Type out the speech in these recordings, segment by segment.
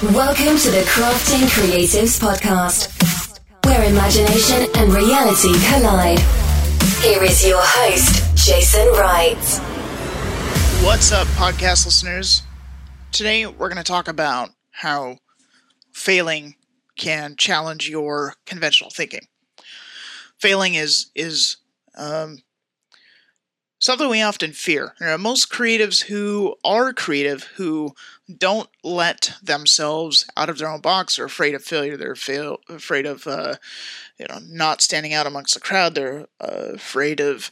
Welcome to the Crafting Creatives Podcast, where imagination and reality collide. Here is your host, Jason Wright. What's up, podcast listeners? Today we're going to talk about how failing can challenge your conventional thinking. Failing is is um, something we often fear. You know, most creatives who are creative, who don't let themselves out of their own box, are afraid of failure. They're fail, afraid of uh, you know not standing out amongst the crowd. They're uh, afraid of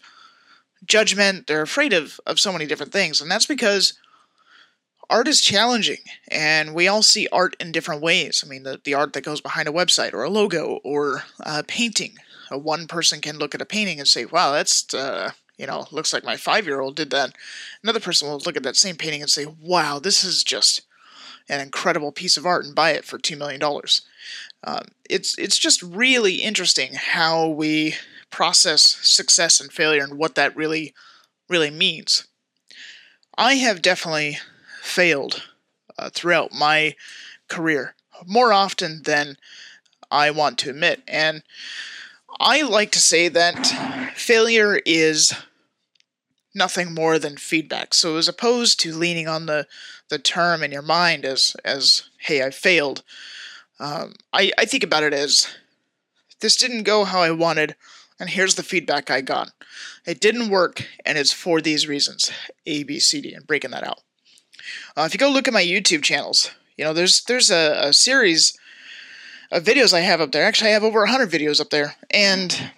judgment. They're afraid of of so many different things, and that's because art is challenging and we all see art in different ways i mean the, the art that goes behind a website or a logo or a painting uh, one person can look at a painting and say wow that's uh, you know, looks like my five year old did that. Another person will look at that same painting and say, wow, this is just an incredible piece of art and buy it for $2 million. Um, it's, it's just really interesting how we process success and failure and what that really, really means. I have definitely failed uh, throughout my career more often than I want to admit. And I like to say that failure is nothing more than feedback. So as opposed to leaning on the the term in your mind as as hey I failed, um, I I think about it as this didn't go how I wanted, and here's the feedback I got. It didn't work, and it's for these reasons A B C D, and breaking that out. Uh, if you go look at my YouTube channels, you know there's there's a, a series of videos I have up there. Actually, I have over 100 videos up there. And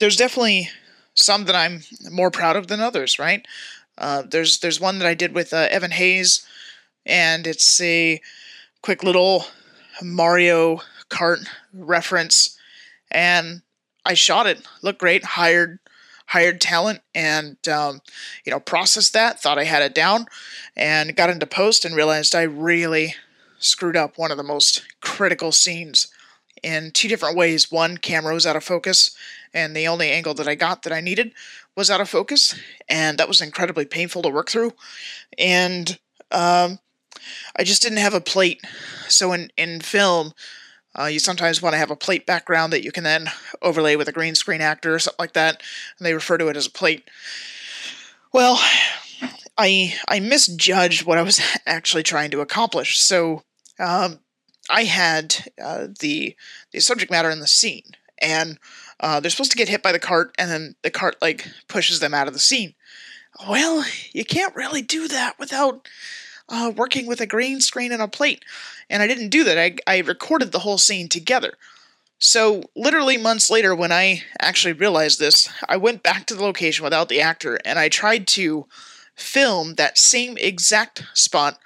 there's definitely some that I'm more proud of than others, right? Uh, there's there's one that I did with uh, Evan Hayes, and it's a quick little Mario Kart reference, and I shot it. Looked great. Hired hired talent, and um, you know processed that. Thought I had it down, and got into post and realized I really screwed up one of the most critical scenes in two different ways. One, camera was out of focus, and the only angle that I got that I needed was out of focus, and that was incredibly painful to work through. And um, I just didn't have a plate. So in in film, uh, you sometimes want to have a plate background that you can then overlay with a green screen actor or something like that, and they refer to it as a plate. Well, I I misjudged what I was actually trying to accomplish. So um, I had uh, the the subject matter in the scene, and uh, they're supposed to get hit by the cart, and then the cart like pushes them out of the scene. Well, you can't really do that without uh, working with a green screen and a plate, and I didn't do that. I I recorded the whole scene together. So, literally months later, when I actually realized this, I went back to the location without the actor and I tried to film that same exact spot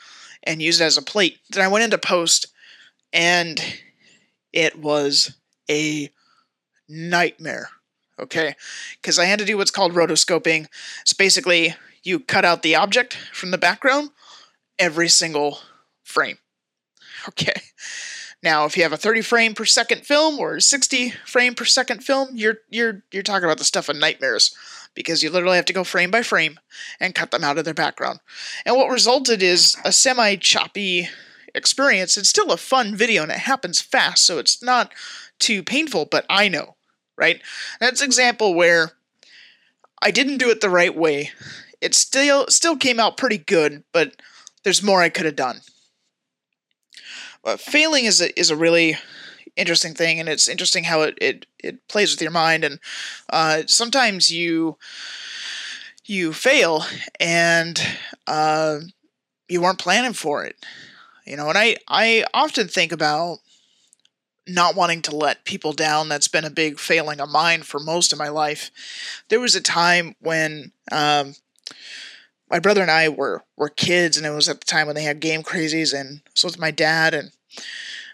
and use it as a plate. Then I went into post and it was a nightmare. Okay? Because I had to do what's called rotoscoping. It's basically you cut out the object from the background every single frame. Okay. Now, if you have a 30 frame per second film or a 60 frame per second film, you're you're you're talking about the stuff of nightmares because you literally have to go frame by frame and cut them out of their background. And what resulted is a semi choppy experience. It's still a fun video and it happens fast, so it's not too painful, but I know, right? That's example where I didn't do it the right way. It still still came out pretty good, but there's more I could have done. But failing is a, is a really interesting thing, and it's interesting how it it, it plays with your mind. And uh, sometimes you you fail, and uh, you weren't planning for it. You know, and I I often think about not wanting to let people down. That's been a big failing of mine for most of my life. There was a time when um, my brother and I were were kids, and it was at the time when they had game crazies, and so was my dad, and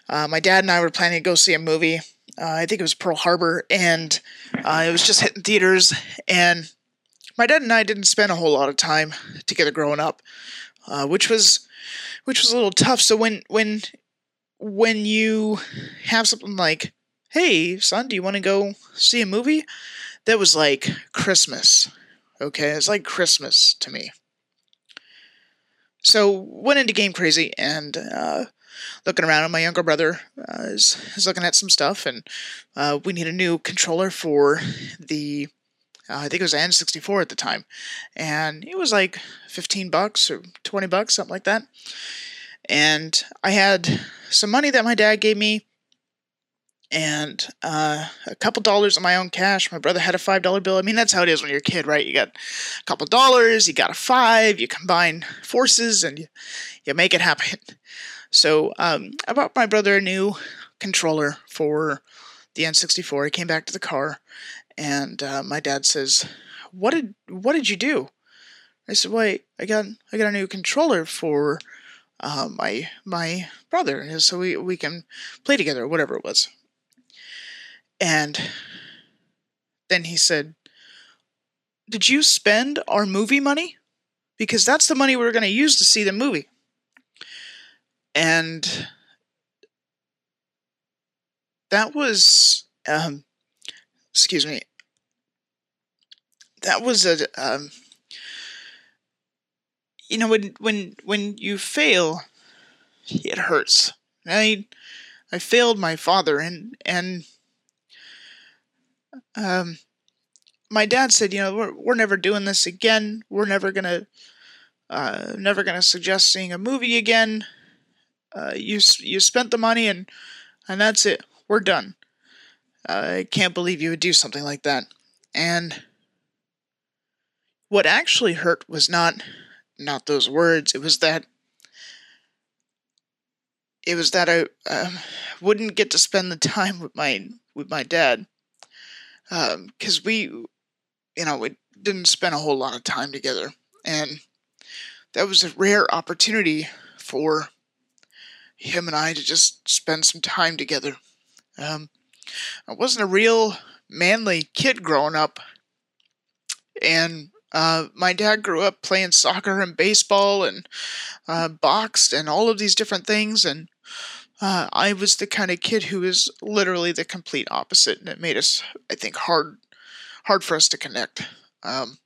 uh, my dad and I were planning to go see a movie. Uh, I think it was Pearl Harbor, and uh, it was just hitting theaters. And my dad and I didn't spend a whole lot of time together growing up, uh, which was which was a little tough. So when when when you have something like, "Hey, son, do you want to go see a movie?" That was like Christmas. Okay, it's like Christmas to me. so went into Game Crazy and uh, looking around. And my younger brother uh, is, is looking at some stuff, and uh, we need a new controller for the. Uh, I think it was N64 at the time, and it was like 15 bucks or 20 bucks, something like that. And I had some money that my dad gave me and uh, a couple dollars of my own cash. My brother had a five dollar bill. I mean, that's how it is when you're a kid, right? You got a couple dollars, you got a five, you combine forces, and you, you make it happen. So um, I bought my brother a new controller for the N64. He came back to the car, and uh, my dad says, "What did what did you do?" I said, "Wait, I got I got a new controller for." Uh, my my brother, so we we can play together, whatever it was. And then he said, Did you spend our movie money? Because that's the money we are going to use to see the movie. And that was, um, excuse me, that was a, um, you know, when when when you fail, it hurts. I I failed my father, and and um, my dad said, you know, we're, we're never doing this again. We're never gonna, uh, never gonna suggest seeing a movie again. Uh, you you spent the money and and that's it. We're done. I can't believe you would do something like that. And what actually hurt was not not those words. It was that it was that I uh, wouldn't get to spend the time with my with my dad because um, we, you know, we didn't spend a whole lot of time together, and that was a rare opportunity for him and I to just spend some time together. Um, I wasn't a real manly kid growing up, and uh, my dad grew up playing soccer and baseball and uh, boxed and all of these different things, and uh, I was the kind of kid who was literally the complete opposite, and it made us, I think, hard, hard for us to connect. Um,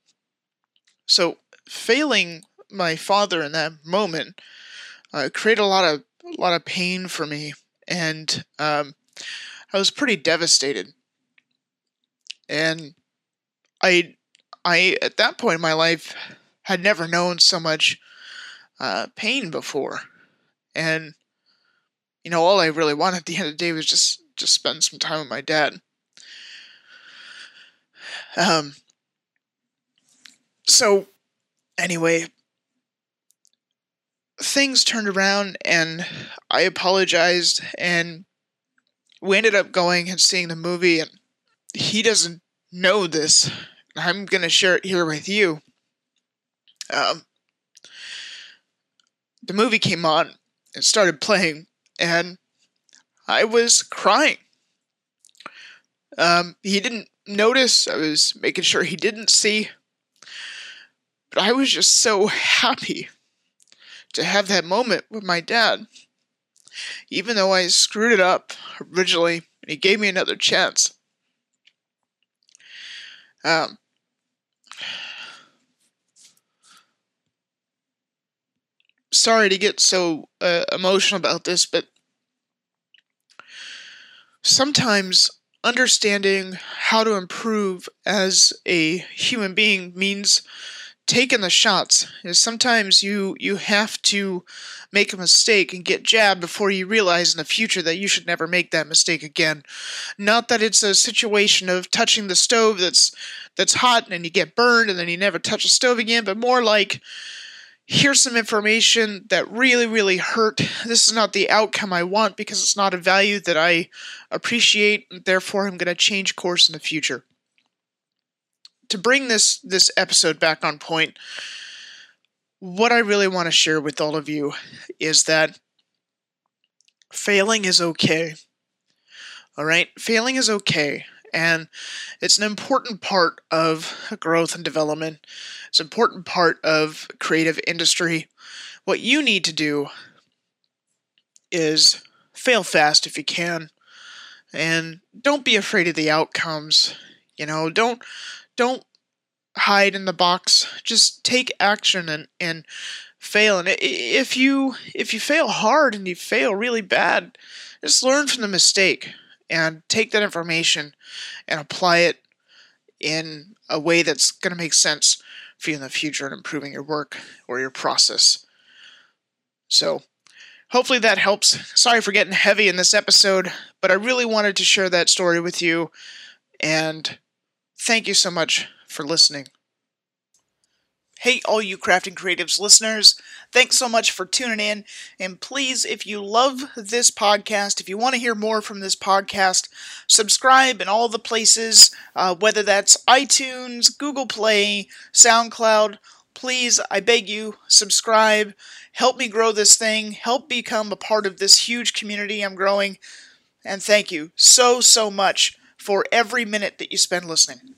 so failing my father in that moment uh, created a lot of a lot of pain for me, and um, I was pretty devastated. And I, I at that point in my life had never known so much uh, pain before, and you know, all I really wanted at the end of the day was just just spend some time with my dad. Um. So, anyway, things turned around, and I apologized, and we ended up going and seeing the movie, and he doesn't know this. I'm gonna share it here with you. Um, the movie came on and started playing and I was crying. Um, he didn't notice. I was making sure he didn't see. But I was just so happy to have that moment with my dad. Even though I screwed it up originally, and he gave me another chance. Um, sorry to get so uh, emotional about this, but sometimes understanding how to improve as a human being means taking the shots is sometimes you you have to make a mistake and get jabbed before you realize in the future that you should never make that mistake again not that it's a situation of touching the stove that's that's hot and you get burned and then you never touch the stove again but more like here's some information that really, really hurt. This is not the outcome I want because it's not a value that I appreciate, and therefore I'm going to change course in the future. To bring this this episode back on point, what I really want to share with all of you is that failing is okay. All right, failing is okay and it's an important part of growth and development. It's an important part of creative industry. What you need to do is fail fast if you can, and don't be afraid of the outcomes. You know, don't don't hide in the box. Just take action and, and fail. And if you if you fail hard and you fail really bad, just learn from the mistake and take that information and apply it in a way that's going to make sense for you in the future and improving your work or your process. So, hopefully that helps. Sorry for getting heavy in this episode, but I really wanted to share that story with you. And thank you so much for listening. Hey, all you Crafting Creatives listeners, thanks so much for tuning in. And please, if you love this podcast, if you want to hear more from this podcast, subscribe in all the places, uh, whether that's iTunes, Google Play, SoundCloud. Please, I beg you, subscribe. Help me grow this thing. Help become a part of this huge community I'm growing. And thank you so, so much for every minute that you spend listening.